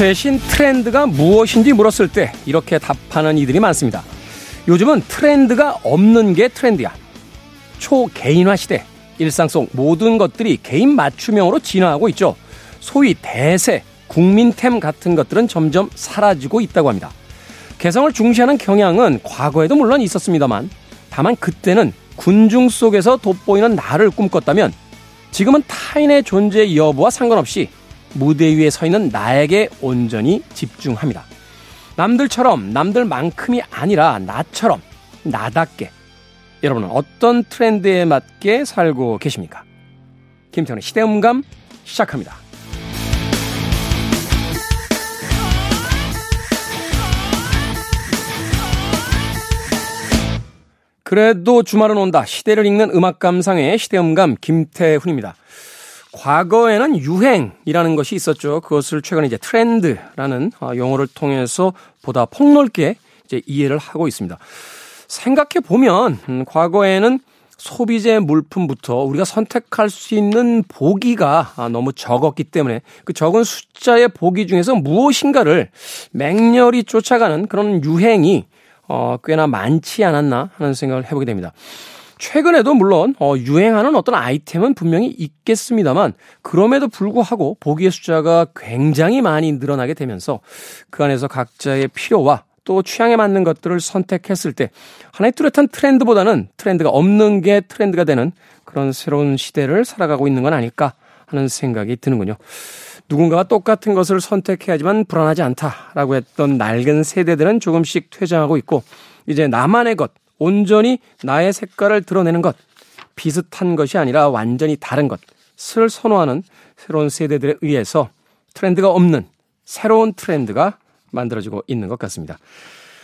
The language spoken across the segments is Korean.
최신 트렌드가 무엇인지 물었을 때 이렇게 답하는 이들이 많습니다. 요즘은 트렌드가 없는 게 트렌드야. 초개인화 시대. 일상 속 모든 것들이 개인 맞춤형으로 진화하고 있죠. 소위 대세, 국민템 같은 것들은 점점 사라지고 있다고 합니다. 개성을 중시하는 경향은 과거에도 물론 있었습니다만 다만 그때는 군중 속에서 돋보이는 나를 꿈꿨다면 지금은 타인의 존재 여부와 상관없이 무대 위에 서 있는 나에게 온전히 집중합니다. 남들처럼 남들만큼이 아니라 나처럼 나답게 여러분은 어떤 트렌드에 맞게 살고 계십니까? 김태훈의 시대음감 시작합니다. 그래도 주말은 온다. 시대를 읽는 음악 감상의 시대음감 김태훈입니다. 과거에는 유행이라는 것이 있었죠. 그것을 최근에 이제 트렌드라는 어, 용어를 통해서 보다 폭넓게 이제 이해를 하고 있습니다. 생각해 보면 음, 과거에는 소비재 물품부터 우리가 선택할 수 있는 보기가 아, 너무 적었기 때문에 그 적은 숫자의 보기 중에서 무엇인가를 맹렬히 쫓아가는 그런 유행이 어, 꽤나 많지 않았나 하는 생각을 해보게 됩니다. 최근에도 물론 어, 유행하는 어떤 아이템은 분명히 있겠습니다만 그럼에도 불구하고 보기의 숫자가 굉장히 많이 늘어나게 되면서 그 안에서 각자의 필요와 또 취향에 맞는 것들을 선택했을 때 하나의 뚜렷한 트렌드보다는 트렌드가 없는 게 트렌드가 되는 그런 새로운 시대를 살아가고 있는 건 아닐까 하는 생각이 드는군요. 누군가가 똑같은 것을 선택해야지만 불안하지 않다라고 했던 낡은 세대들은 조금씩 퇴장하고 있고 이제 나만의 것, 온전히 나의 색깔을 드러내는 것, 비슷한 것이 아니라 완전히 다른 것을 선호하는 새로운 세대들에 의해서 트렌드가 없는 새로운 트렌드가 만들어지고 있는 것 같습니다.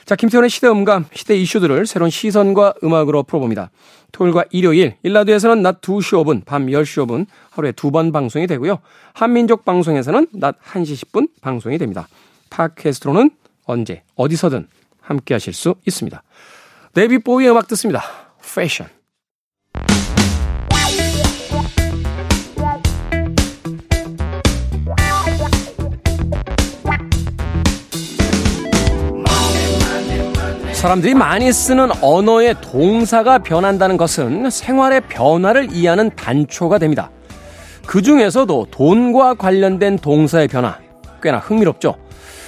자, 김태훈의 시대 음감, 시대 이슈들을 새로운 시선과 음악으로 풀어봅니다. 토요일과 일요일, 일라드에서는 낮 2시 5분, 밤 10시 5분 하루에 두 번 방송이 되고요. 한민족 방송에서는 낮 1시 10분 방송이 됩니다. 팟캐스트로는 언제, 어디서든 함께 하실 수 있습니다. 데이비 보이의 음악 듣습니다. 패션. 사람들이 많이 쓰는 언어의 동사가 변한다는 것은 생활의 변화를 이해하는 단초가 됩니다. 그 중에서도 돈과 관련된 동사의 변화 꽤나 흥미롭죠.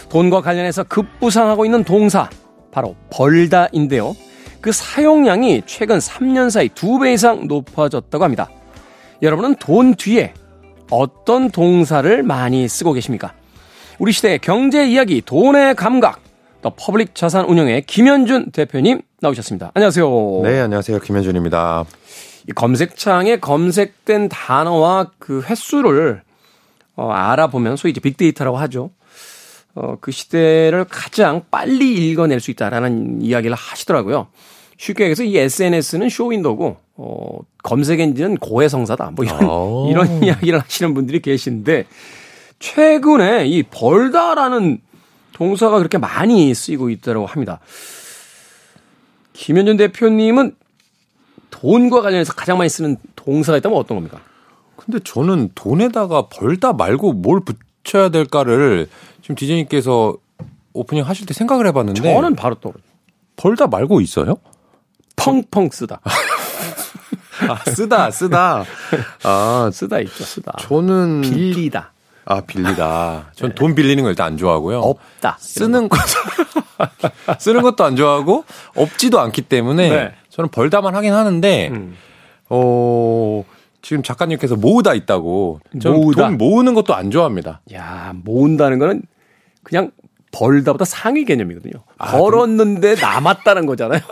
돈과 관련해서 급부상하고 있는 동사 바로 벌다인데요. 그 사용량이 최근 3년 사이 2배 이상 높아졌다고 합니다. 여러분은 돈 뒤에 어떤 동사를 많이 쓰고 계십니까? 우리 시대의 경제 이야기, 돈의 감각, 더 퍼블릭 자산 운용의 김현준 대표님 나오셨습니다. 안녕하세요. 네, 안녕하세요. 김현준입니다. 이 검색창에 검색된 단어와 그 횟수를 어, 알아보면 소위 이제 빅데이터라고 하죠. 어, 그 시대를 가장 빨리 읽어낼 수 있다라는 이야기를 하시더라고요. 쉽게 얘기해서 이 SNS는 쇼윈도고, 어, 검색 엔진은 고해성사다. 뭐 이런, 오. 이런 이야기를 하시는 분들이 계신데, 최근에 이 벌다라는 동사가 그렇게 많이 쓰이고 있다고 합니다. 김현준 대표님은 돈과 관련해서 가장 많이 쓰는 동사가 있다면 어떤 겁니까? 근데 저는 돈에다가 벌다 말고 뭘 붙여야 될까를 지금 디제이님께서 오프닝 하실 때 생각을 해봤는데 저는 바로 떠오르죠. 벌다 말고 있어요? 펑펑 쓰다. 아, 쓰다, 쓰다. 아, 쓰다 있죠, 쓰다. 저는. 빌리다. 아, 빌리다. 전 돈 빌리는 걸 일단 안 좋아하고요. 없다. 쓰는 것도, 쓰는 것도 안 좋아하고, 없지도 않기 때문에, 네. 저는 벌다만 하긴 하는데, 음. 어, 지금 작가님께서 모으다 있다고. 모으다. 돈 모으는 것도 안 좋아합니다. 야, 모은다는 거는 그냥 벌다보다 상위 개념이거든요. 아, 벌었는데 남았다는 거잖아요.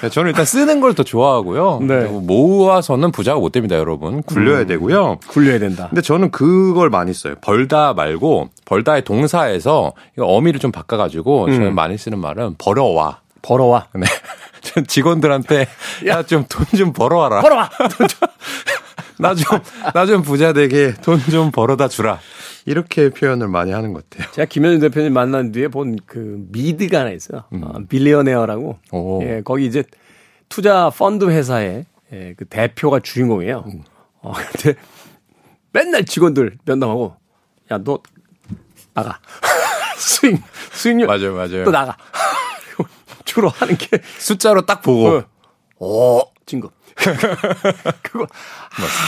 네, 저는 일단 쓰는 걸 더 좋아하고요. 네. 모아서는 부자가 못 됩니다, 여러분. 굴려야 음, 되고요. 굴려야 된다. 근데 저는 그걸 많이 써요. 벌다 말고 벌다의 동사에서 어미를 좀 바꿔가지고 음. 저는 많이 쓰는 말은 벌어와. 벌어와. 네. 직원들한테 야 좀 돈좀 벌어와라. 벌어와. 나좀 나 좀 부자 되게 돈 좀 벌어다 주라. 이렇게 표현을 많이 하는 것 같아요. 제가 김현준 대표님 만난 뒤에 본 그 미드가 하나 있어요. 음. 어, Billionaire라고. 오. 예, 거기 이제 투자 펀드 회사의 예, 그 대표가 주인공이에요. 음. 어, 근데 맨날 직원들 면담하고 야, 너 나가. 스윙, 스윙률. 맞아요, 맞아요. 또 나가. 주로 하는 게. 숫자로 딱 보고. 어, 오, 진급. 그거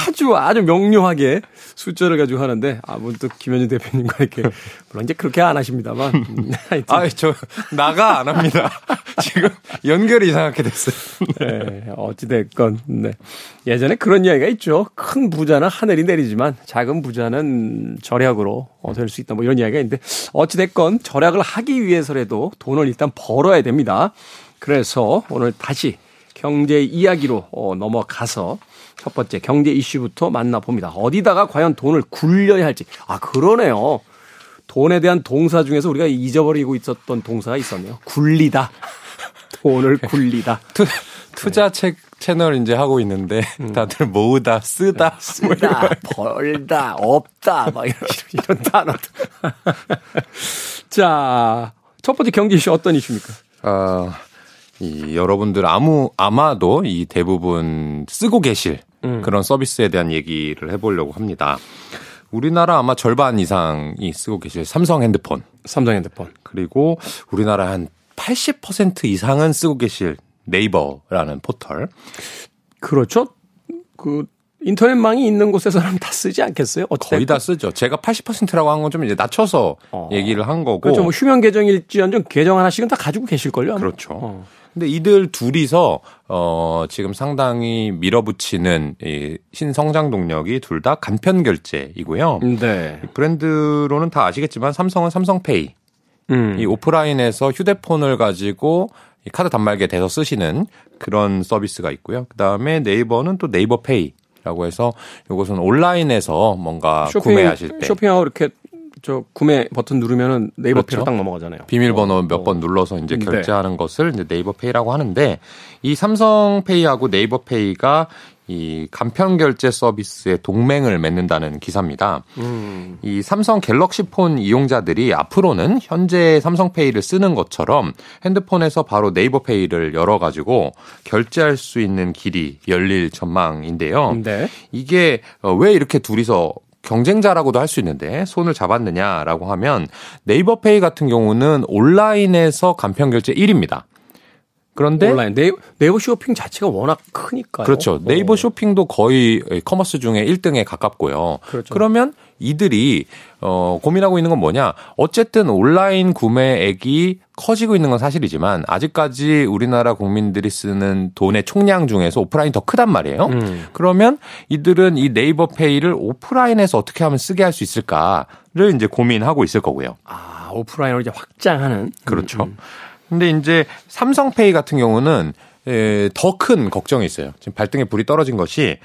아주 아주 명료하게 숫자를 가지고 하는데 아 문득 김현준 대표님과 이렇게 물론 이제 그렇게 안 하십니다만. 음, 아저 나가 안 합니다. 지금 연결이 이상하게 됐어요. 네 어찌 됐건 네. 예전에 그런 이야기가 있죠. 큰 부자는 하늘이 내리지만 작은 부자는 절약으로 어, 될수 있다. 뭐 이런 이야기가 있는데 어찌 됐건 절약을 하기 위해서라도 돈을 일단 벌어야 됩니다. 그래서 오늘 다시 경제 이야기로 어, 넘어가서 첫 번째 경제 이슈부터 만나봅니다. 어디다가 과연 돈을 굴려야 할지. 아, 그러네요. 돈에 대한 동사 중에서 우리가 잊어버리고 있었던 동사가 있었네요. 굴리다. 돈을 굴리다. 투, 투자 책 채널 이제 하고 있는데 음. 다들 모으다, 쓰다, 쓰다, 뭐 벌다, 없다, 막 이런, 이런 단어들. 자, 첫 번째 경제 이슈 어떤 이슈입니까? 어, 이 여러분들 아무 아마도 이 대부분 쓰고 계실 음. 그런 서비스에 대한 얘기를 해보려고 합니다. 우리나라 아마 절반 이상이 쓰고 계실 삼성 핸드폰. 삼성 핸드폰. 그리고 우리나라 한 80% 이상은 쓰고 계실 네이버라는 포털. 그렇죠. 그 인터넷망이 있는 곳에서는 다 쓰지 않겠어요? 어쨌든. 거의 다 쓰죠. 제가 80%라고 한 건 좀 이제 낮춰서 어. 얘기를 한 거고. 그렇죠. 뭐 휴면 계정일지언정 계정 하나씩은 다 가지고 계실걸요? 그렇죠. 어. 근데 이들 둘이서 어 지금 상당히 밀어붙이는 이 신성장 동력이 둘 다 간편 결제이고요. 네. 브랜드로는 다 아시겠지만 삼성은 삼성페이. 음. 이 오프라인에서 휴대폰을 가지고 이 카드 단말기에 대서 쓰시는 그런 서비스가 있고요. 그다음에 네이버는 또 네이버페이 라고 해서 이것은 온라인에서 뭔가 쇼핑, 구매하실 때 쇼핑하고 이렇게 저 구매 버튼 누르면은 네이버 그렇죠. 페이로 딱 넘어가잖아요. 비밀번호 어, 몇번 어. 눌러서 이제 네. 결제하는 네. 것을 이제 네이버 페이라고 하는데 이 삼성 페이하고 네이버 페이가 이 간편 결제 서비스에 동맹을 맺는다는 기사입니다. 음. 이 삼성 갤럭시 폰 이용자들이 앞으로는 현재 삼성페이를 쓰는 것처럼 핸드폰에서 바로 네이버페이를 열어가지고 결제할 수 있는 길이 열릴 전망인데요. 네. 이게 어, 왜 이렇게 둘이서 경쟁자라고도 할 수 있는데 손을 잡았느냐라고 하면 네이버페이 같은 경우는 온라인에서 간편 결제 1위입니다. 그런데 온라인 네이버, 네이버 쇼핑 자체가 워낙 크니까요. 그렇죠. 어. 네이버 쇼핑도 거의 commerce 중에 1등에 가깝고요. 그렇죠. 그러면 이들이 어 고민하고 있는 건 뭐냐? 어쨌든 온라인 구매액이 커지고 있는 건 사실이지만 아직까지 우리나라 국민들이 쓰는 돈의 총량 중에서 오프라인이 더 크단 말이에요. 음. 그러면 이들은 이 네이버 페이를 오프라인에서 어떻게 하면 쓰게 할 수 있을까를 이제 고민하고 있을 거고요. 아, 오프라인으로 이제 확장하는 그렇죠. 음. 음. 근데 이제 삼성페이 같은 경우는 더 큰 걱정이 있어요. 지금 발등에 불이 떨어진 것이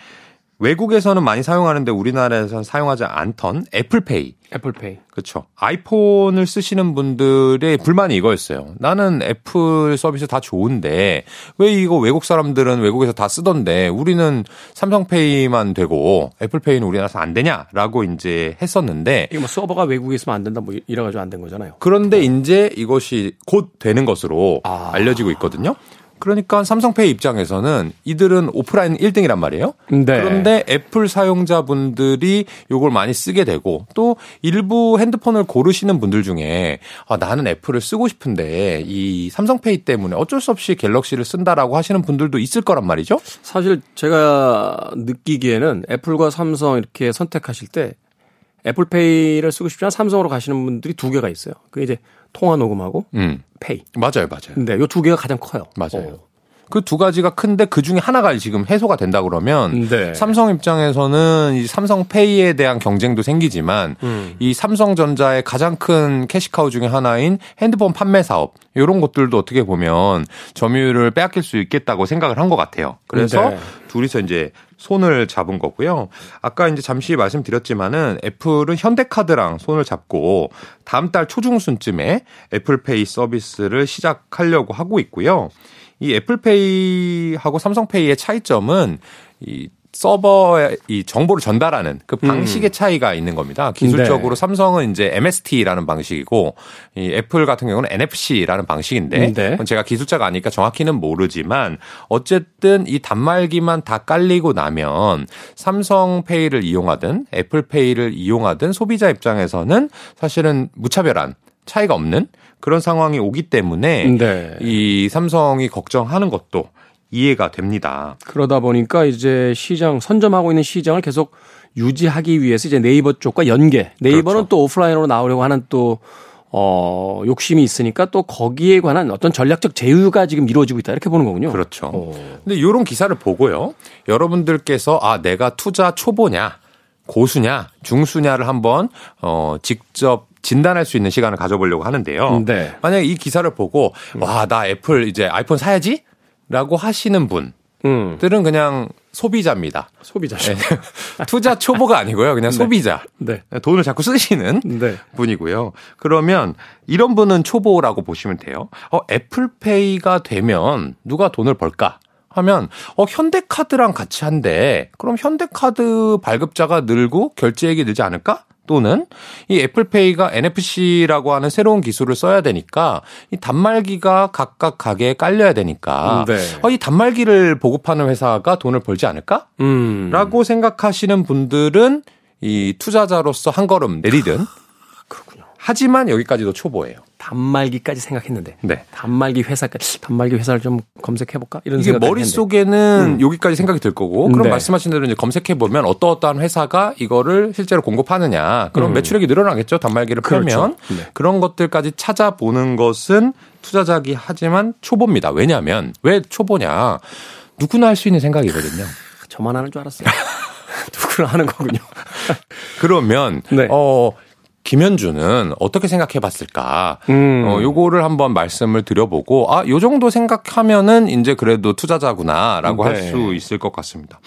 외국에서는 많이 사용하는데 우리나라에서는 사용하지 않던 애플페이. 애플페이. 그렇죠. 아이폰을 쓰시는 분들의 불만이 이거였어요. 나는 애플 서비스 다 좋은데 왜 이거 외국 사람들은 외국에서 다 쓰던데 우리는 삼성페이만 되고 애플페이는 우리나라에서 안 되냐라고 이제 했었는데 이거 뭐 서버가 외국에 있으면 안 된다 뭐 이래 가지고 안 된 거잖아요. 그런데 어. 이제 이것이 곧 되는 것으로 아. 알려지고 있거든요. 그러니까 삼성페이 입장에서는 이들은 오프라인 1등이란 말이에요. 네. 그런데 애플 사용자분들이 이걸 많이 쓰게 되고 또 일부 핸드폰을 고르시는 분들 중에 아, 나는 애플을 쓰고 싶은데 이 삼성페이 때문에 어쩔 수 없이 갤럭시를 쓴다라고 하시는 분들도 있을 거란 말이죠. 사실 제가 느끼기에는 애플과 삼성 이렇게 선택하실 때 애플페이를 쓰고 싶지만 삼성으로 가시는 분들이 두 개가 있어요. 그게 이제 통화 녹음하고 음. 페이. 맞아요, 맞아요. 근데 요 두 개가 가장 커요. 맞아요. 어. 그 두 가지가 큰데 그 중에 하나가 지금 해소가 된다 그러면 네. 삼성 입장에서는 이 삼성페이에 대한 경쟁도 생기지만 음. 이 삼성전자의 가장 큰 캐시카우 중에 하나인 핸드폰 판매 사업 이런 것들도 어떻게 보면 점유율을 빼앗길 수 있겠다고 생각을 한 것 같아요. 그래서 네. 둘이서 이제 손을 잡은 거고요. 아까 이제 잠시 말씀드렸지만은 애플은 현대카드랑 손을 잡고 다음 달 초중순쯤에 애플페이 서비스를 시작하려고 하고 있고요. 이 애플페이하고 삼성페이의 차이점은 이 서버에 이 정보를 전달하는 그 방식의 음. 차이가 있는 겁니다. 기술적으로 네. 삼성은 이제 MST라는 방식이고 이 애플 같은 경우는 NFC라는 방식인데 네. 제가 기술자가 아니니까 정확히는 모르지만 어쨌든 이 단말기만 다 깔리고 나면 삼성페이를 이용하든 애플페이를 이용하든 소비자 입장에서는 사실은 무차별한 차이가 없는 그런 상황이 오기 때문에 네. 이 삼성이 걱정하는 것도 이해가 됩니다. 그러다 보니까 이제 시장 선점하고 있는 시장을 계속 유지하기 위해서 이제 네이버 쪽과 연계. 네이버는 그렇죠. 또 오프라인으로 나오려고 하는 또 어, 욕심이 있으니까 또 거기에 관한 어떤 전략적 제휴가 지금 이루어지고 있다. 이렇게 보는 거군요. 그렇죠. 오. 근데 이런 기사를 보고요. 여러분들께서 아, 내가 투자 초보냐, 고수냐, 중수냐를 한번 어, 직접 진단할 수 있는 시간을 가져보려고 하는데요. 네. 만약에 이 기사를 보고 와, 나 애플 이제 아이폰 사야지? 라고 하시는 분들은 음. 그냥 소비자입니다. 소비자죠. 네. 투자 초보가 아니고요. 그냥 네. 소비자. 네. 돈을 자꾸 쓰시는 네. 분이고요. 그러면 이런 분은 초보라고 보시면 돼요. 어, 애플페이가 되면 누가 돈을 벌까? 하면 어 현대카드랑 같이 한대. 그럼 현대카드 발급자가 늘고 결제액이 늘지 않을까? 또는 이 애플페이가 NFC라고 하는 새로운 기술을 써야 되니까 이 단말기가 각각 가게에 깔려야 되니까 네. 어, 이 단말기를 보급하는 회사가 돈을 벌지 않을까? 음. 라고 생각하시는 분들은 이 투자자로서 한 걸음 내리든 하지만 여기까지도 초보예요. 단말기까지 생각했는데. 네. 단말기 회사까지 단말기 회사를 좀 검색해 볼까? 이런 이게 머릿 속에는 음. 여기까지 생각이 들 거고 그럼 네. 말씀하신 대로 이제 검색해 보면 어떠어떠한 회사가 이거를 실제로 공급하느냐. 그럼 음. 매출액이 늘어나겠죠. 단말기를 그렇죠. 풀면. 네. 그런 것들까지 찾아보는 것은 투자자기 하지만 초보입니다. 왜냐하면 왜 초보냐? 누구나 할 수 있는 생각이거든요. 저만 하는 줄 알았어요. 누구나 하는 거군요. 그러면 네. 어 김현주는 어떻게 생각해 봤을까? 음. 어, 요거를 한번 말씀을 드려보고, 아, 요 정도 생각하면은 이제 그래도 투자자구나라고 네. 할수 있을 것 같습니다.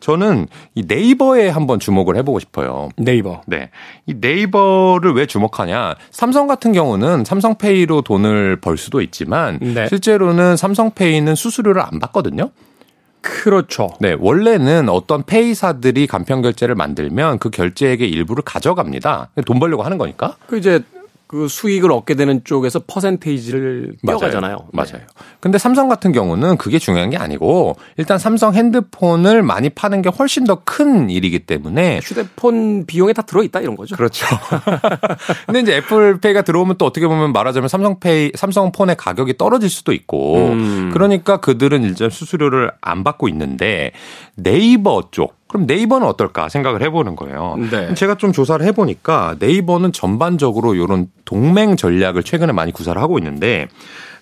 저는 이 네이버에 한번 주목을 해보고 싶어요. 네이버. 네. 이 네이버를 왜 주목하냐. 삼성 같은 경우는 삼성페이로 돈을 벌 수도 있지만, 네. 실제로는 삼성페이는 수수료를 안 받거든요. 그렇죠. 네, 원래는 어떤 페이사들이 간편 결제를 만들면 그 결제액의 일부를 가져갑니다. 돈 벌려고 하는 거니까. 그 이제 그 수익을 얻게 되는 쪽에서 퍼센테이지를 떼어가잖아요. 맞아요. 네. 맞아요. 근데 삼성 같은 경우는 그게 중요한 게 아니고 일단 삼성 핸드폰을 많이 파는 게 훨씬 더 큰 일이기 때문에 휴대폰 비용에 다 들어있다 이런 거죠. 그렇죠. 근데 이제 애플페이가 들어오면 또 어떻게 보면 말하자면 삼성페이, 삼성폰의 가격이 떨어질 수도 있고 음. 그러니까 그들은 일단 수수료를 안 받고 있는데 네이버 쪽 그럼 네이버는 어떨까 생각을 해보는 거예요. 네. 제가 좀 조사를 해보니까 네이버는 전반적으로 이런 동맹 전략을 최근에 많이 구사를 하고 있는데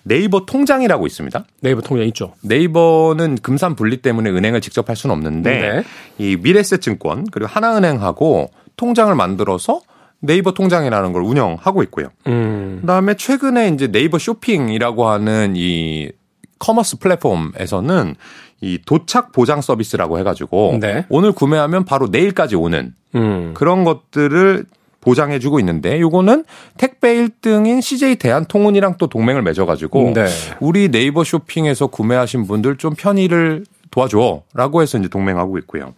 네이버 통장이라고 있습니다. 네이버 통장 있죠. 네이버는 금산 분리 때문에 은행을 직접 할 수는 없는데 네. 이 미래에셋증권 그리고 하나은행하고 통장을 만들어서 네이버 통장이라는 걸 운영하고 있고요. 음. 그다음에 최근에 이제 네이버 쇼핑이라고 하는 이 commerce 플랫폼에서는 이 도착 보장 서비스라고 해가지고 네. 오늘 구매하면 바로 내일까지 오는 음. 그런 것들을 보장해주고 있는데 요거는 택배 1등인 CJ 대한통운이랑 또 동맹을 맺어가지고 네. 우리 네이버 쇼핑에서 구매하신 분들 좀 편의를 도와줘라고 해서 이제 동맹하고 있고요.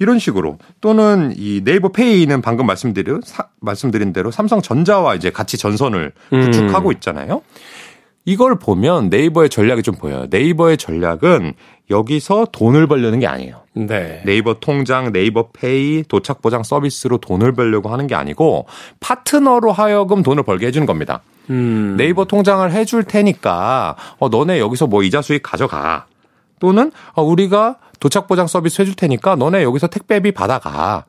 이런 식으로 또는 이 네이버 페이는 방금 말씀드린 말씀드린 대로 삼성전자와 이제 같이 전선을 구축하고 음. 있잖아요. 이걸 보면 네이버의 전략이 좀 보여요. 네이버의 전략은 여기서 돈을 벌려는 게 아니에요. 네. 네이버 통장, 네이버 페이, 도착 보장 서비스로 돈을 벌려고 하는 게 아니고 파트너로 하여금 돈을 벌게 해주는 겁니다. 음. 네이버 통장을 해줄 테니까 어, 너네 여기서 뭐 이자 수익 가져가. 또는 어, 우리가 도착 보장 서비스 해줄 테니까 너네 여기서 택배비 받아가.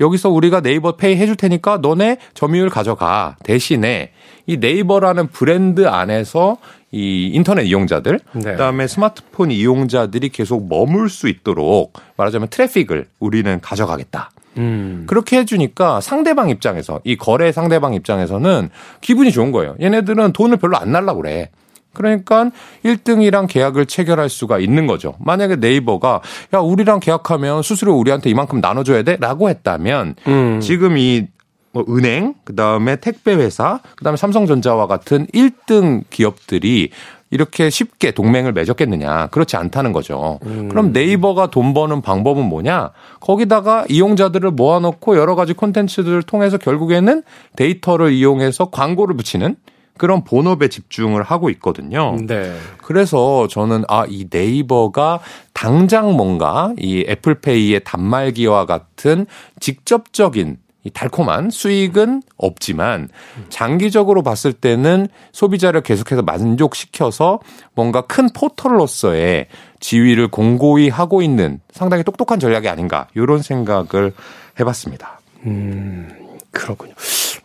여기서 우리가 네이버 페이 해줄 테니까 너네 점유율 가져가. 대신에 이 네이버라는 브랜드 안에서 이 인터넷 이용자들, 네. 그다음에 스마트폰 이용자들이 계속 머물 수 있도록 말하자면 트래픽을 우리는 가져가겠다. 음. 그렇게 해주니까 상대방 입장에서 이 거래 상대방 입장에서는 기분이 좋은 거예요. 얘네들은 돈을 별로 안 날라 그래. 그러니까 1등이랑 계약을 체결할 수가 있는 거죠. 만약에 네이버가 야 우리랑 계약하면 수수료 우리한테 이만큼 나눠줘야 돼라고 했다면 음. 지금 이 뭐 은행, 그 다음에 택배 회사, 그 다음에 삼성전자와 같은 1등 기업들이 이렇게 쉽게 동맹을 맺었겠느냐. 그렇지 않다는 거죠. 음. 그럼 네이버가 돈 버는 방법은 뭐냐? 거기다가 이용자들을 모아놓고 여러 가지 콘텐츠들을 통해서 결국에는 데이터를 이용해서 광고를 붙이는 그런 본업에 집중을 하고 있거든요. 네. 그래서 저는 아, 이 네이버가 당장 뭔가 이 애플페이의 단말기와 같은 직접적인 이 달콤한 수익은 없지만 장기적으로 봤을 때는 소비자를 계속해서 만족시켜서 뭔가 큰 포털로서의 지위를 공고히 하고 있는 상당히 똑똑한 전략이 아닌가 이런 생각을 해봤습니다. 음 그렇군요.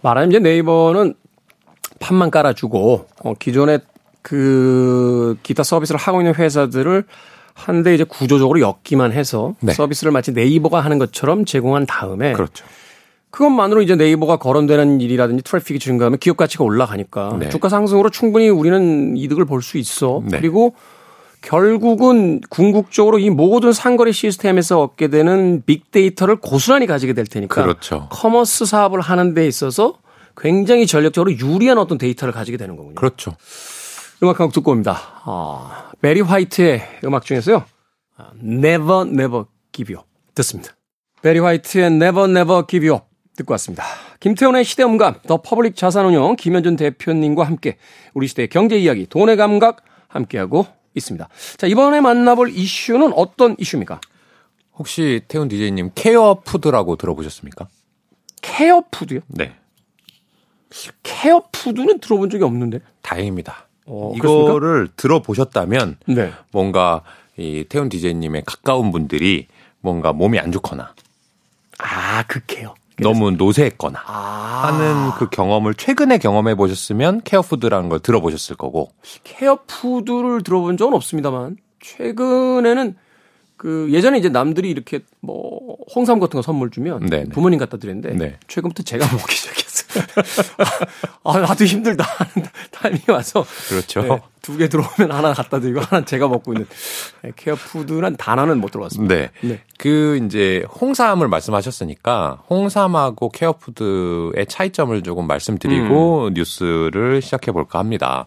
말하자면 이제 네이버는 판만 깔아주고 어, 기존의 그 기타 서비스를 하고 있는 회사들을 한데 이제 구조적으로 엮기만 해서 네. 서비스를 마치 네이버가 하는 것처럼 제공한 다음에 그렇죠. 그것만으로 이제 네이버가 거론되는 일이라든지 트래픽이 증가하면 기업 가치가 올라가니까 네. 주가 상승으로 충분히 우리는 이득을 볼 수 있어. 네. 그리고 결국은 궁극적으로 이 모든 상거래 시스템에서 얻게 되는 빅데이터를 고스란히 가지게 될 테니까 그렇죠. commerce 사업을 하는 데 있어서 굉장히 전략적으로 유리한 어떤 데이터를 가지게 되는 거군요. 그렇죠. 음악 한 곡 듣고 옵니다. 아, 베리 화이트의 음악 중에서요. Never Never Give You 듣습니다. 베리 화이트의 Never Never Give You 듣고 왔습니다. 김태훈의 시대음감, 더 퍼블릭 자산운용 김현준 대표님과 함께 우리 시대의 경제 이야기, 돈의 감각 함께하고 있습니다. 자, 이번에 만나볼 이슈는 어떤 이슈입니까? 혹시 태훈 DJ님 care food라고 들어보셨습니까? care food요? 네. care food는 들어본 적이 없는데. 다행입니다. 어, 이거를 들어보셨다면 네. 뭔가 이 태훈 DJ님의 가까운 분들이 뭔가 몸이 안 좋거나 아, 그 care. 너무 노쇠했거나 아. 하는 그 경험을 최근에 경험해 보셨으면 care food라는 걸 들어보셨을 거고 care food를 들어본 적은 없습니다만 최근에는 그 예전에 이제 남들이 이렇게 뭐 홍삼 같은 거 선물 주면 네네. 부모님 갖다 드렸는데 네. 최근부터 제가 먹기 시작했어요. 아, 나도 힘들다 타이밍이 와서. 그렇죠. 네, 두개 들어오면 하나 갖다 드리고 하나 제가 먹고 있는 네, care food란 단어는 못 들어봤습니다. 네. 네. 그 이제 홍삼을 말씀하셨으니까 홍삼하고 care food의 차이점을 조금 말씀드리고 음. 뉴스를 시작해 볼까 합니다.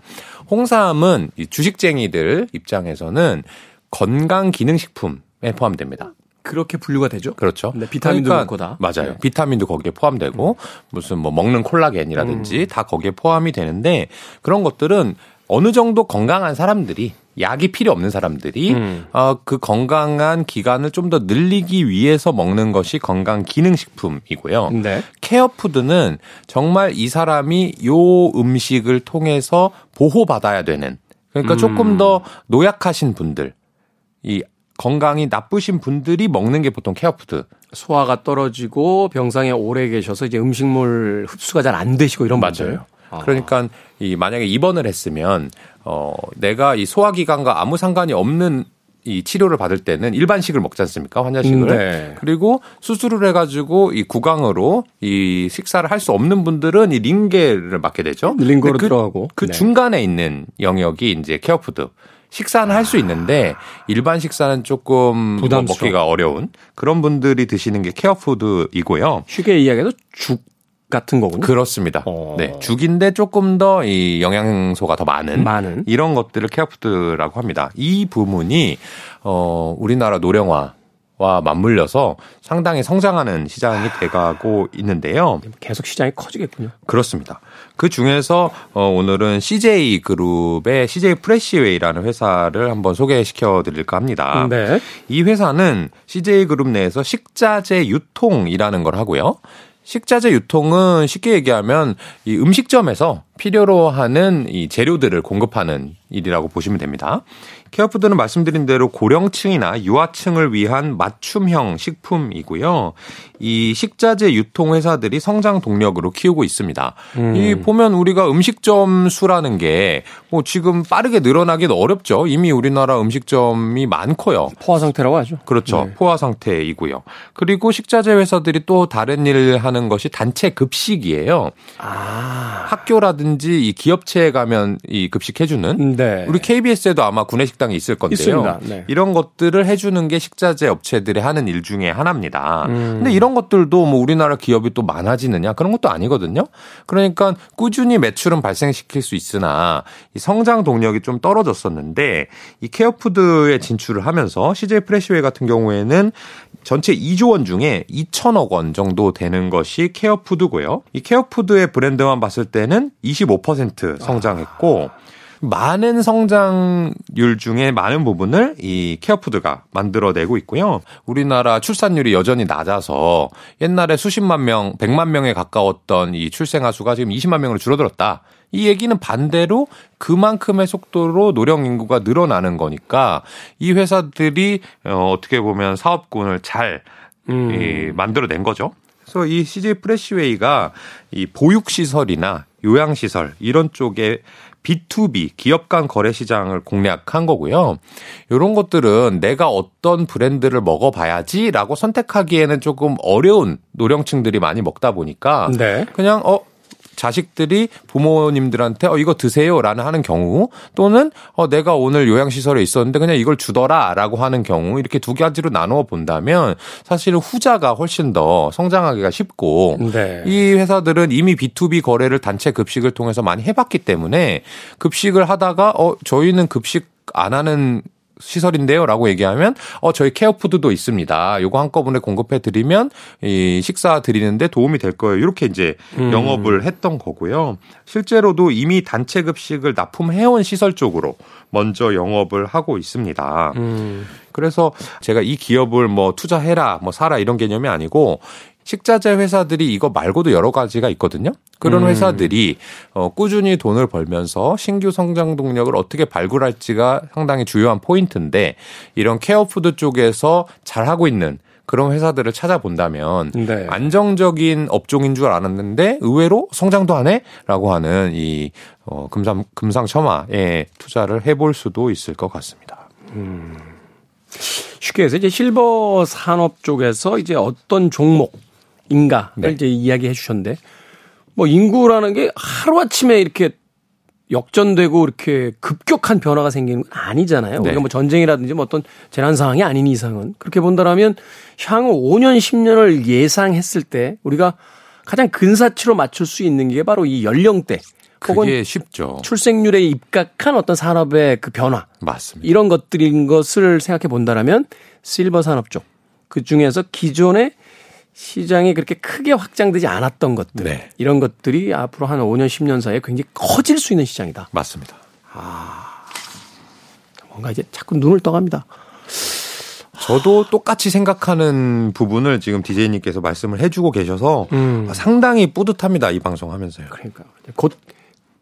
홍삼은 이 주식쟁이들 입장에서는 건강 기능식품에 포함됩니다. 그렇게 분류가 되죠? 그렇죠. 네, 비타민도 그러니까, 그렇고 다. 맞아요. 네. 비타민도 거기에 포함되고 음. 무슨 뭐 먹는 콜라겐이라든지 음. 다 거기에 포함이 되는데 그런 것들은 어느 정도 건강한 사람들이 약이 필요 없는 사람들이 음. 어, 그 건강한 기간을 좀 더 늘리기 위해서 먹는 것이 건강 기능 식품이고요. 네. 케어 푸드는 정말 이 사람이 요 음식을 통해서 보호받아야 되는 그러니까 음. 조금 더 노약하신 분들 이 건강이 나쁘신 분들이 먹는 게 보통 care food. 소화가 떨어지고 병상에 오래 계셔서 이제 음식물 흡수가 잘 안 되시고 이런 맞아요. 아. 그러니까 이 만약에 입원을 했으면 어 내가 이 소화 기관과 아무 상관이 없는 이 치료를 받을 때는 일반식을 먹지 않습니까? 환자식을. 네. 그리고 수술을 해가지고 이 구강으로 이 식사를 할 수 없는 분들은 이 링겔을 맞게 되죠. 링거로 그, 들어가고. 그 네. 중간에 있는 영역이 이제 care food. 식사는 할 수 있는데 일반 식사는 조금 뭐 먹기가 어려운 그런 분들이 드시는 게 케어푸드이고요. 쉽게 이야기해서 죽 같은 거군요. 그렇습니다. 어. 네, 죽인데 조금 더 이 영양소가 더 많은, 많은 이런 것들을 케어푸드라고 합니다. 이 부분이 어 우리나라 노령화 와 맞물려서 상당히 성장하는 시장이 돼가고 있는데요. 계속 시장이 커지겠군요. 그렇습니다. 그 중에서 어, 오늘은 CJ 그룹의 CJ 프레시웨이라는 회사를 한번 소개시켜 드릴까 합니다. 네. 이 회사는 CJ 그룹 내에서 식자재 유통이라는 걸 하고요. 식자재 유통은 쉽게 얘기하면 이 음식점에서 필요로 하는 이 재료들을 공급하는 일이라고 보시면 됩니다. 케어푸드는 말씀드린 대로 고령층이나 유아층을 위한 맞춤형 식품이고요. 이 식자재 유통 회사들이 성장 동력으로 키우고 있습니다. 음. 이 보면 우리가 음식점 수라는 게 뭐 지금 빠르게 늘어나기도 어렵죠. 이미 우리나라 음식점이 많고요. 포화 상태라고 하죠. 그렇죠. 네. 포화 상태이고요. 그리고 식자재 회사들이 또 다른 일을 하는 것이 단체 급식이에요. 아. 학교라든지 어디든지 이 기업체에 가면 이 급식해주는 네. 우리 KBS에도 아마 구내식당이 있을 건데요. 네. 이런 것들을 해주는 게 식자재 업체들이 하는 일 중에 하나입니다. 음. 근데 이런 것들도 뭐 우리나라 기업이 또 많아지느냐 그런 것도 아니거든요. 그러니까 꾸준히 매출은 발생시킬 수 있으나 이 성장 동력이 좀 떨어졌었는데 이 care food에 진출을 하면서 CJ 프레시웨이 같은 경우에는 전체 2조 원 중에 2천억 원 정도 되는 것이 care food고요. 이 care food의 브랜드만 봤을 때는 25% 성장했고 아. 많은 성장률 중에 많은 부분을 이 care food가 만들어내고 있고요. 우리나라 출산율이 여전히 낮아서 옛날에 수십만 명, 100만 명에 가까웠던 이 출생아 수가 지금 20만 명으로 줄어들었다. 이 얘기는 반대로 그만큼의 속도로 노령 인구가 늘어나는 거니까 이 회사들이 어, 어떻게 보면 사업군을 잘 음. 이, 만들어낸 거죠. 그래서 이 CJ 프레시웨이가 이 보육 시설이나 요양 시설 이런 쪽에 B2B 기업 간 거래 시장을 공략한 거고요. 이런 것들은 내가 어떤 브랜드를 먹어봐야지라고 선택하기에는 조금 어려운 노령층들이 많이 먹다 보니까 네. 그냥 어 자식들이 부모님들한테 어 이거 드세요라는 하는 경우 또는 어 내가 오늘 요양시설에 있었는데 그냥 이걸 주더라라고 하는 경우 이렇게 두 가지로 나누어 본다면 사실은 후자가 훨씬 더 성장하기가 쉽고 네. 이 회사들은 이미 B2B 거래를 단체 급식을 통해서 많이 해봤기 때문에 급식을 하다가 어 저희는 급식 안 하는 시설인데요라고 얘기하면 어 저희 케어푸드도 있습니다. 요거 한꺼번에 공급해 드리면 이 식사 드리는데 도움이 될 거예요. 이렇게 이제 음. 영업을 했던 거고요. 실제로도 이미 단체 급식을 납품해 온 시설 쪽으로 먼저 영업을 하고 있습니다. 음. 그래서 제가 이 기업을 뭐 투자해라, 뭐 사라 이런 개념이 아니고 식자재 회사들이 이거 말고도 여러 가지가 있거든요. 그런 음. 회사들이 어 꾸준히 돈을 벌면서 신규 성장 동력을 어떻게 발굴할지가 상당히 주요한 포인트인데 이런 care food 쪽에서 잘 하고 있는 그런 회사들을 찾아본다면 네. 안정적인 업종인 줄 알았는데 의외로 성장도 하네라고 하는 이 어, 금상 금상첨화에 투자를 해볼 수도 있을 것 같습니다. 음. 쉽게 해서 이제 실버 산업 쪽에서 이제 어떤 종목 인가를 네. 이제 이야기해 주셨는데 뭐 인구라는 게 하루아침에 이렇게 역전되고 이렇게 급격한 변화가 생기는 건 아니잖아요. 네. 우리가 뭐 전쟁이라든지 뭐 어떤 재난 상황이 아닌 이상은 그렇게 본다라면 향후 5년 10년을 예상했을 때 우리가 가장 근사치로 맞출 수 있는 게 바로 이 연령대 혹은 쉽죠. 출생률에 입각한 어떤 산업의 그 변화 맞습니다. 이런 것들인 것을 생각해 본다라면 실버 산업 쪽 그 중에서 기존의 시장이 그렇게 크게 확장되지 않았던 것들 네. 이런 것들이 앞으로 한 5년 10년 사이에 굉장히 커질 수 있는 시장이다. 맞습니다. 아 뭔가 이제 자꾸 눈을 떠갑니다. 저도 똑같이 생각하는 부분을 지금 디제이님께서 말씀을 해주고 계셔서 음. 상당히 뿌듯합니다 이 방송 하면서요. 그러니까 곧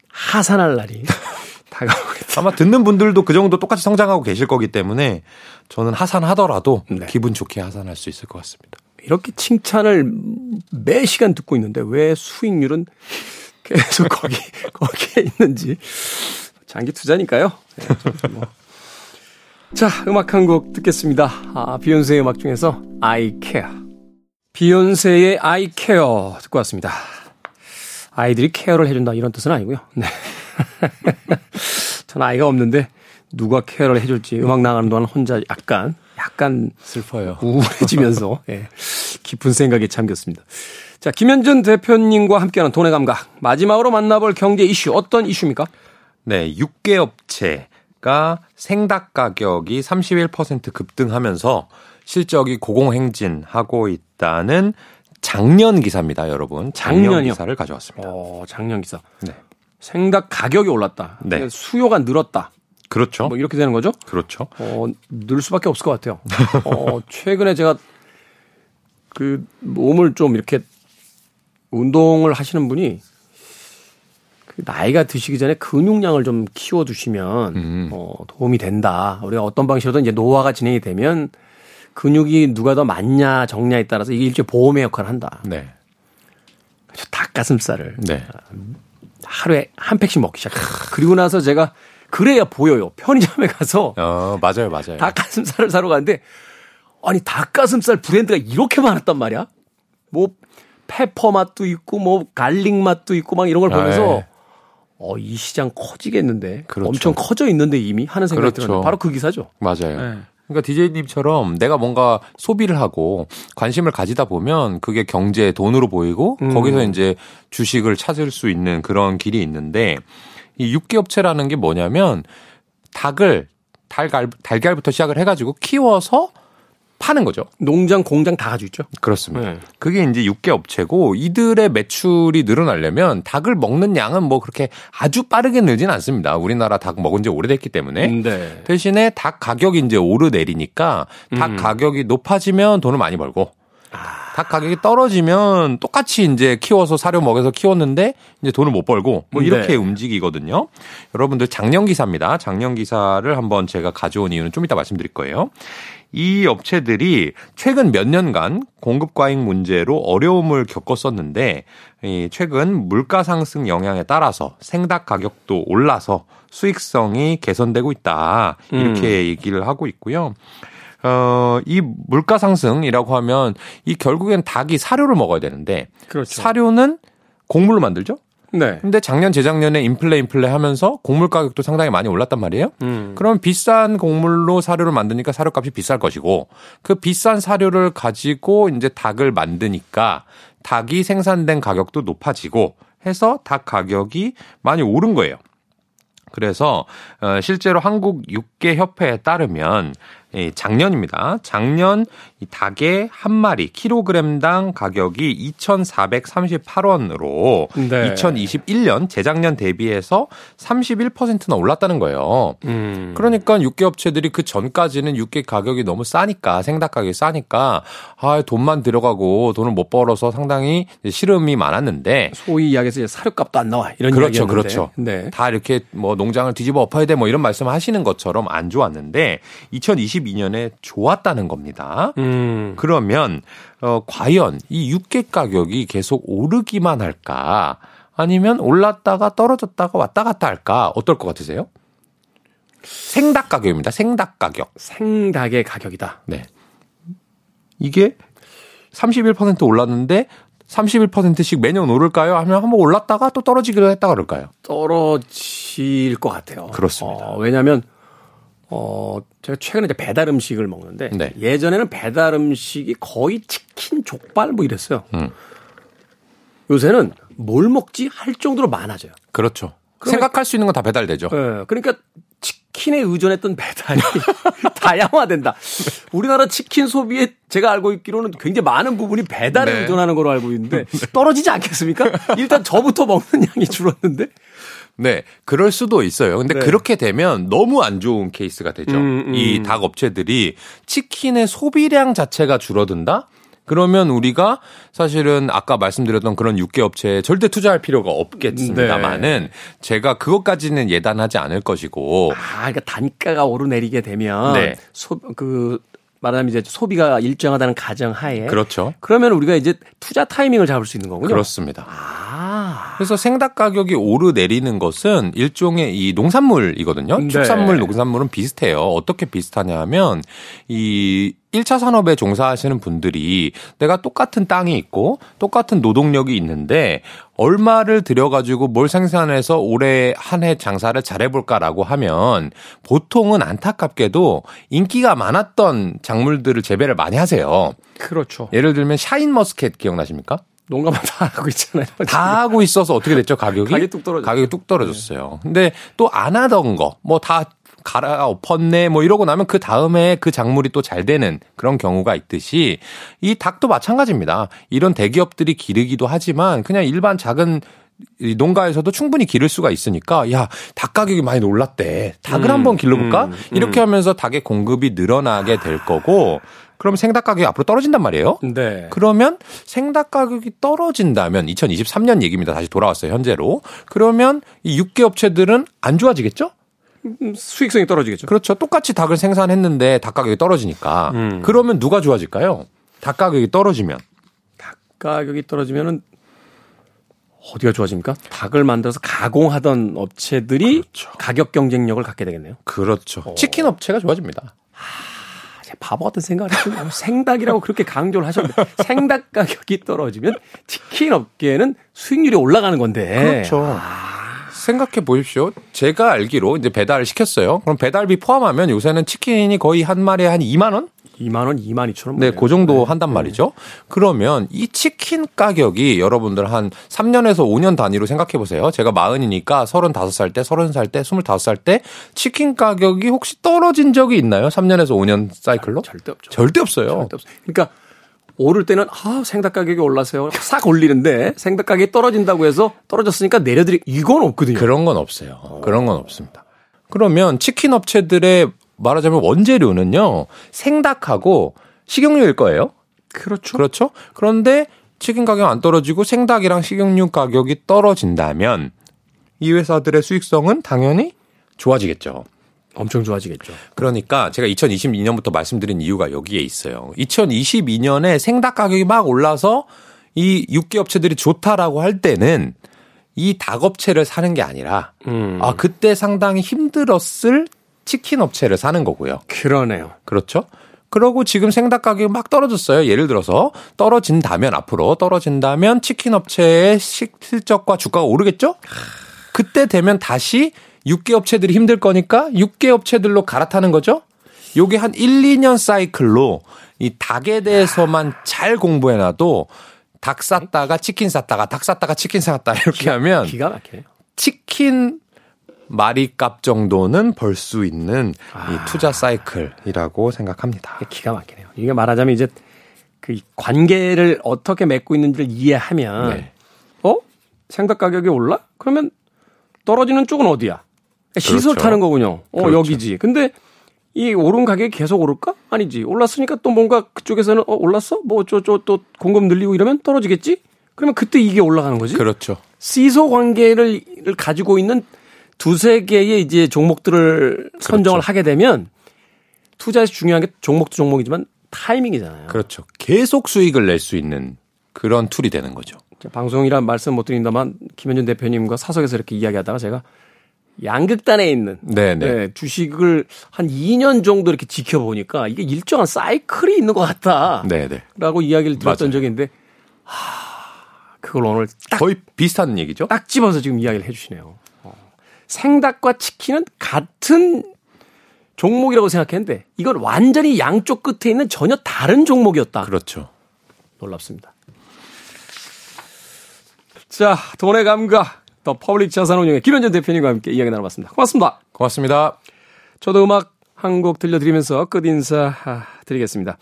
하산할 날이 다가오고 있다. 아마 듣는 분들도 그 정도 똑같이 성장하고 계실 거기 때문에 저는 하산하더라도 네. 기분 좋게 하산할 수 있을 것 같습니다. 이렇게 칭찬을 매 시간 듣고 있는데 왜 수익률은 계속 거기 거기에 있는지 장기 투자니까요. 네, 뭐. 자, 음악 한 곡 듣겠습니다. 아, 비욘세의 음악 중에서 I Care. 비욘세의 I Care 듣고 왔습니다. 아이들이 케어를 해준다 이런 뜻은 아니고요. 네. 전 아이가 없는데 누가 케어를 해줄지 음악 나가는 동안 혼자 약간 약간 슬퍼요. 우울해지면서 예, 깊은 생각에 잠겼습니다. 자, 김현준 대표님과 함께하는 돈의 감각. 마지막으로 만나볼 경제 이슈 어떤 이슈입니까? 네, 6개 업체가 생닭 가격이 31% 급등하면서 실적이 고공행진하고 있다는 작년 기사입니다, 여러분. 작년 작년이요? 기사를 가져왔습니다. 어, 작년 기사. 네. 생닭 가격이 올랐다. 네. 수요가 늘었다. 그렇죠. 뭐 이렇게 되는 거죠? 그렇죠. 어, 늘 수밖에 없을 것 같아요. 어, 최근에 제가 그 몸을 좀 이렇게 운동을 하시는 분이 그 나이가 드시기 전에 근육량을 좀 키워 두시면 음. 어, 도움이 된다. 우리가 어떤 방식으로든 이제 노화가 진행이 되면 근육이 누가 더 많냐 적냐에 따라서 이게 일종의 보험의 역할을 한다. 네. 닭가슴살을 네. 하루에 한 팩씩 먹기 시작. 그리고 나서 제가 그래야 보여요. 편의점에 가서. 어, 맞아요, 맞아요. 닭가슴살을 사러 가는데, 아니, 닭가슴살 브랜드가 이렇게 많았단 말이야? 뭐, pepper 맛도 있고, 뭐, garlic 맛도 있고, 막 이런 걸 보면서, 아, 예. 어, 이 시장 커지겠는데. 그렇죠. 엄청 커져 있는데 이미 하는 생각이 그렇죠. 들었는데 바로 그 기사죠. 맞아요. 네. 그러니까 DJ님처럼 내가 뭔가 소비를 하고 관심을 가지다 보면 그게 경제 돈으로 보이고 음. 거기서 이제 주식을 찾을 수 있는 그런 길이 있는데 이 육개업체라는 게 뭐냐면 닭을 달걀, 달걀부터 시작을 해가지고 키워서 파는 거죠. 농장, 공장 다 가지고 있죠. 그렇습니다. 네. 그게 이제 육개 업체고 이들의 매출이 늘어나려면 닭을 먹는 양은 뭐 그렇게 아주 빠르게 늘진 않습니다. 우리나라 닭 먹은 지 오래됐기 때문에. 네. 대신에 닭 가격이 이제 오르내리니까 닭 음. 가격이 높아지면 돈을 많이 벌고 아. 닭 가격이 떨어지면 똑같이 이제 키워서 사료 먹여서 키웠는데 이제 돈을 못 벌고 뭐 이렇게 네. 움직이거든요. 여러분들 작년 기사입니다. 작년 기사를 한번 제가 가져온 이유는 좀 이따 말씀드릴 거예요. 이 업체들이 최근 몇 년간 공급 과잉 문제로 어려움을 겪었었는데 최근 물가 상승 영향에 따라서 생닭 가격도 올라서 수익성이 개선되고 있다. 이렇게 음. 얘기를 하고 있고요. 어, 이 물가 상승이라고 하면 이 결국엔 닭이 사료를 먹어야 되는데 그렇죠. 사료는 곡물로 만들죠? 네. 근데 작년 재작년에 인플레 인플레 하면서 곡물 가격도 상당히 많이 올랐단 말이에요. 음. 그럼 비싼 곡물로 사료를 만드니까 사료값이 비쌀 것이고 그 비싼 사료를 가지고 이제 닭을 만드니까 닭이 생산된 가격도 높아지고 해서 닭 가격이 많이 오른 거예요. 그래서 어 실제로 한국 육계 협회에 따르면 예, 작년입니다. 작년 이 닭의 한 마리 킬로그램당 가격이 2,438원으로 네. 2021년 재작년 대비해서 31%나 올랐다는 거예요. 음. 그러니까 육계 업체들이 그 전까지는 육계 가격이 너무 싸니까 생닭 가격이 싸니까 아 돈만 들어가고 돈을 못 벌어서 상당히 시름이 많았는데 소위 이야기해서 사료값도 안 나와 이런 그렇죠, 그렇죠. 네. 다 이렇게 뭐 농장을 뒤집어 엎어야 돼 뭐 이런 말씀하시는 것처럼 안 좋았는데 2020 2022년에 좋았다는 겁니다. 음. 그러면 어 과연 이 육개 가격이 계속 오르기만 할까? 아니면 올랐다가 떨어졌다가 왔다 갔다 할까? 어떨 것 같으세요? 생닭 가격입니다. 생닭 가격. 생닭의 가격이다. 네. 이게 31% 올랐는데 31%씩 매년 오를까요? 하면 한번 올랐다가 또 떨어지기로 했다 그럴까요? 떨어질 것 같아요. 그렇습니다. 어, 왜냐하면 어, 제가 최근에 이제 배달 음식을 먹는데 네. 예전에는 배달 음식이 거의 치킨, 족발 뭐 이랬어요. 음. 요새는 뭘 먹지 할 정도로 많아져요. 그렇죠. 그러니까, 생각할 수 있는 건 다 배달되죠. 네, 그러니까 치킨에 의존했던 배달이 다양화된다. 우리나라 치킨 소비에 제가 알고 있기로는 굉장히 많은 부분이 배달에 네. 의존하는 걸로 알고 있는데 네. 떨어지지 않겠습니까? 일단 저부터 먹는 양이 줄었는데 네, 그럴 수도 있어요. 근데 네. 그렇게 되면 너무 안 좋은 케이스가 되죠. 음, 음. 이닭 업체들이 치킨의 소비량 자체가 줄어든다? 그러면 우리가 사실은 아까 말씀드렸던 그런 육개 업체에 절대 투자할 필요가 없겠습니다만은 네. 제가 그것까지는 예단하지 않을 것이고. 아, 그러니까 단가가 오르내리게 되면 네. 소, 그 말하자면 이제 소비가 일정하다는 가정 하에 그렇죠. 그러면 우리가 이제 투자 타이밍을 잡을 수 있는 거군요. 그렇습니다. 아. 그래서 생닭 가격이 오르내리는 것은 일종의 이 농산물이거든요. 네. 축산물, 농산물은 비슷해요. 어떻게 비슷하냐 하면 이 1차 산업에 종사하시는 분들이 내가 똑같은 땅이 있고 똑같은 노동력이 있는데 얼마를 들여가지고 뭘 생산해서 올해 한 해 장사를 잘해볼까라고 하면 보통은 안타깝게도 인기가 많았던 작물들을 재배를 많이 하세요. 그렇죠. 예를 들면 샤인 머스켓 기억나십니까? 농가만 다 하고 있잖아요. 다 하고 있어서 어떻게 됐죠, 가격이? 가격이 뚝 떨어졌어요. 가격이 뚝 떨어졌어요. 네. 근데 또 안 하던 거, 뭐 다 갈아 엎었네 뭐 이러고 나면 그 다음에 그 작물이 또 잘 되는 그런 경우가 있듯이 이 닭도 마찬가지입니다. 이런 대기업들이 기르기도 하지만 그냥 일반 작은 이 농가에서도 충분히 기를 수가 있으니까 야 닭 가격이 많이 올랐대 닭을 음, 한번 길러볼까 음, 음. 이렇게 하면서 닭의 공급이 늘어나게 될 거고 그럼 생닭 가격이 앞으로 떨어진단 말이에요. 네. 그러면 생닭 가격이 떨어진다면 2023년 얘기입니다. 다시 돌아왔어요 현재로. 그러면 이 육계 업체들은 안 좋아지겠죠? 수익성이 떨어지겠죠. 그렇죠. 똑같이 닭을 생산했는데 닭 가격이 떨어지니까. 음. 그러면 누가 좋아질까요? 닭 가격이 떨어지면. 닭 가격이 떨어지면은 어디가 좋아집니까? 닭을 만들어서 가공하던 업체들이 그렇죠. 가격 경쟁력을 갖게 되겠네요. 그렇죠. 어. 치킨 업체가 좋아집니다. 아, 제 바보 같은 생각을 했군요. 생닭이라고 그렇게 강조를 하셨는데 생닭 가격이 떨어지면 치킨 업계는 수익률이 올라가는 건데. 그렇죠. 아. 생각해 보십시오. 제가 알기로 이제 배달을 시켰어요. 그럼 배달비 포함하면 요새는 치킨이 거의 한 마리에 한 2만 원? 2만 원, 2만 2천 원. 네, 그 정도 네. 한단 말이죠. 그러면 이 치킨 가격이 여러분들 한 3년에서 5년 단위로 생각해 보세요. 제가 마흔이니까 35살 때, 30살 때, 25살 때 치킨 가격이 혹시 떨어진 적이 있나요? 3년에서 5년 사이클로? 절대 없죠. 절대 없어요. 절대 없어요. 그러니까 오를 때는 아 생닭 가격이 올라서요 싹 올리는데 생닭 가격이 떨어진다고 해서 떨어졌으니까 내려드리 이건 없거든요. 그런 건 없어요. 그런 건 없습니다. 그러면 치킨 업체들의 말하자면 원재료는요 생닭하고 식용유일 거예요. 그렇죠. 그렇죠. 그런데 치킨 가격 안 떨어지고 생닭이랑 식용유 가격이 떨어진다면 이 회사들의 수익성은 당연히 좋아지겠죠. 엄청 좋아지겠죠. 그러니까 제가 2022년부터 말씀드린 이유가 여기에 있어요. 2022년에 생닭 가격이 막 올라서 이 육계 업체들이 좋다라고 할 때는 이 닭업체를 사는 게 아니라 음. 아 그때 상당히 힘들었을 치킨 업체를 사는 거고요. 그러네요. 그렇죠? 그러고 지금 생닭 가격이 막 떨어졌어요. 예를 들어서 떨어진다면 앞으로 떨어진다면 치킨 업체의 실적과 주가가 오르겠죠? 그때 되면 다시 6개 업체들이 힘들 거니까 6개 업체들로 갈아타는 거죠? 요게 한 1, 2년 사이클로 이 닭에 대해서만 잘 공부해 놔도 닭 샀다가 치킨 샀다가 닭 샀다가 치킨 샀다 이렇게 기가, 하면 기가 막혀요. 치킨 마리값 정도는 벌 수 있는 아. 이 투자 사이클이라고 생각합니다. 기가 막히네요. 이게 말하자면 이제 그 관계를 어떻게 맺고 있는지를 이해하면 네. 어? 생닭 가격이 올라? 그러면 떨어지는 쪽은 어디야? 시설 그렇죠. 타는 거군요. 어, 그렇죠. 여기지. 근데 이 오른 가격이 계속 오를까? 아니지. 올랐으니까 또 뭔가 그쪽에서는 어, 올랐어? 뭐 어쩌고 또 공급 늘리고 이러면 떨어지겠지? 그러면 그때 이게 올라가는 거지? 그렇죠. 시소 관계를 가지고 있는 두세 개의 이제 종목들을 그렇죠. 선정을 하게 되면 투자에서 중요한 게 종목도 종목이지만 타이밍이잖아요. 그렇죠. 계속 수익을 낼 수 있는 그런 tool이 되는 거죠. 방송이란 말씀 못 드린다만 김현준 대표님과 사석에서 이렇게 이야기하다가 제가 양극단에 있는 네, 주식을 한 2년 정도 이렇게 지켜보니까 이게 일정한 사이클이 있는 것 같다. 네네. 라고 이야기를 들었던 맞아요. 적이 있는데 하, 그걸 오늘 딱 거의 비슷한 얘기죠. 딱 집어서 지금 이야기를 해주시네요. 어. 생닭과 치킨은 같은 종목이라고 생각했는데 이건 완전히 양쪽 끝에 있는 전혀 다른 종목이었다. 그렇죠. 놀랍습니다. 자, 돈의 감각. 더 퍼블릭 자산운용의 김현준 대표님과 함께 이야기 나눠봤습니다. 고맙습니다. 고맙습니다. 저도 음악 한 곡 들려드리면서 끝 인사 드리겠습니다.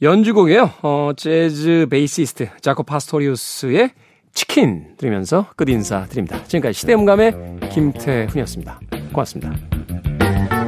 연주곡이에요. 어, 재즈 베이시스트 자코 파스토리우스의 치킨 들으면서 끝 인사 드립니다. 지금까지 시대음감의 김태훈이었습니다. 고맙습니다.